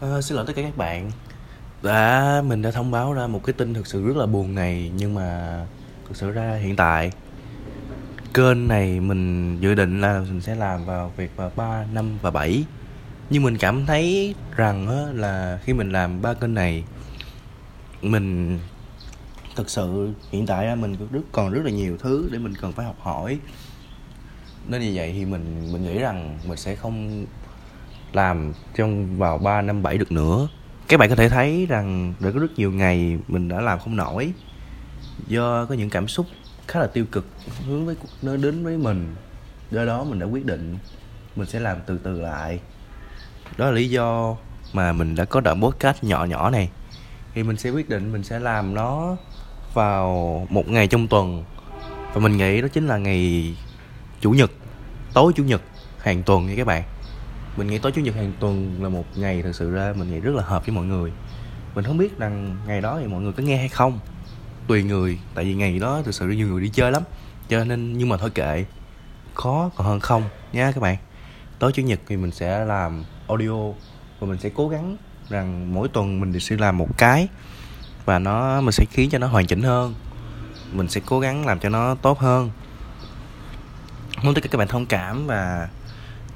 Ờ, xin lỗi tất cả các bạn. Đã mình đã thông báo ra một cái tin thực sự rất là buồn này nhưng mà thực sự ra hiện tại kênh này mình dự định là mình sẽ làm vào việc vào 3, năm và 7 nhưng mình cảm thấy rằng á, là khi mình làm ba kênh này mình thực sự hiện tại mình rất còn rất là nhiều thứ để mình cần phải học hỏi. Nên vì vậy thì mình mình nghĩ rằng mình sẽ không làm trong vào 3 năm 7 được nữa. Các bạn có thể thấy rằng đã có rất nhiều ngày mình đã làm không nổi. Do có những cảm xúc khá là tiêu cực, hướng với nó đến với mình. Do đó mình đã quyết định mình sẽ làm từ từ lại. Đó là lý do mà mình đã có đoạn podcast nhỏ nhỏ này. Thì mình sẽ quyết định mình sẽ làm nó vào một ngày trong tuần. Và mình nghĩ đó chính là ngày chủ nhật, tối chủ nhật hàng tuần nha các bạn mình nghĩ tối chủ nhật hàng tuần là một ngày thật sự ra mình nghĩ rất là hợp với mọi người. Mình không biết rằng ngày đó thì mọi người có nghe hay không. Tùy người, tại vì ngày đó thực sự nhiều người đi chơi lắm. Cho nên, nhưng mà thôi kệ. Khó còn hơn không nha các bạn. Tối chủ nhật thì mình sẽ làm audio và mình sẽ cố gắng rằng mỗi tuần mình sẽ làm một cái. Và nó, mình sẽ khiến cho nó hoàn chỉnh hơn. Mình sẽ cố gắng làm cho nó tốt hơn. Muốn tất cả các bạn thông cảm và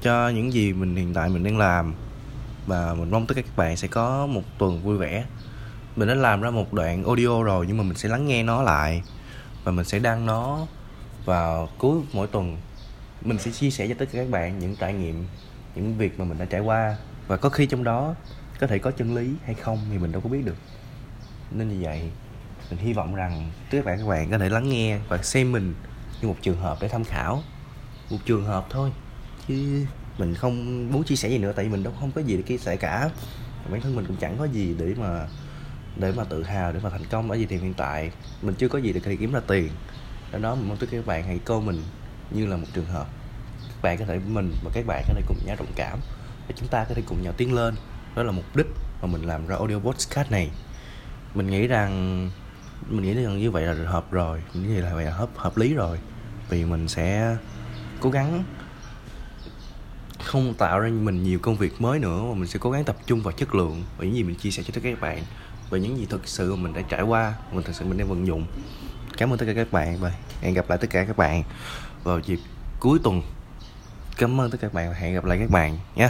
cho những gì mình hiện tại mình đang làm. Và mình mong tất cả các bạn sẽ có một tuần vui vẻ. Mình đã làm ra một đoạn audio rồi nhưng mà mình sẽ lắng nghe nó lại. Và mình sẽ đăng nó vào cuối mỗi tuần. Mình sẽ chia sẻ cho tất cả các bạn những trải nghiệm, những việc mà mình đã trải qua. Và có khi trong đó có thể có chân lý hay không thì mình đâu có biết được. Nên như vậy, mình hy vọng rằng tất cả các bạn có thể lắng nghe và xem mình như một trường hợp để tham khảo. Một trường hợp thôi chứ mình không muốn chia sẻ gì nữa, tại vì mình đâu không có gì để chia sẻ cả. Bản thân mình cũng chẳng có gì để mà để mà tự hào, để mà thành công. Ở gì thì hiện tại mình chưa có gì để có thể kiếm ra tiền. Do đó mình mong tất các bạn hãy coi mình như là một trường hợp. Các bạn có thể mình và các bạn có thể cùng nhau đồng cảm để chúng ta có thể cùng nhau tiến lên. Đó là mục đích mà mình làm ra audio podcast này. Mình nghĩ rằng, mình nghĩ rằng như vậy là hợp rồi. Như vậy là hợp hợp lý rồi. Vì mình sẽ cố gắng không tạo ra mình nhiều công việc mới nữa mà mình sẽ cố gắng tập trung vào chất lượng. Và những gì mình chia sẻ cho tất cả các bạn và những gì thực sự mà mình đã trải qua, mình thực sự mình đang vận dụng. Cảm ơn tất cả các bạn và hẹn gặp lại tất cả các bạn vào dịp cuối tuần. Cảm ơn tất cả các bạn và hẹn gặp lại các bạn nhé.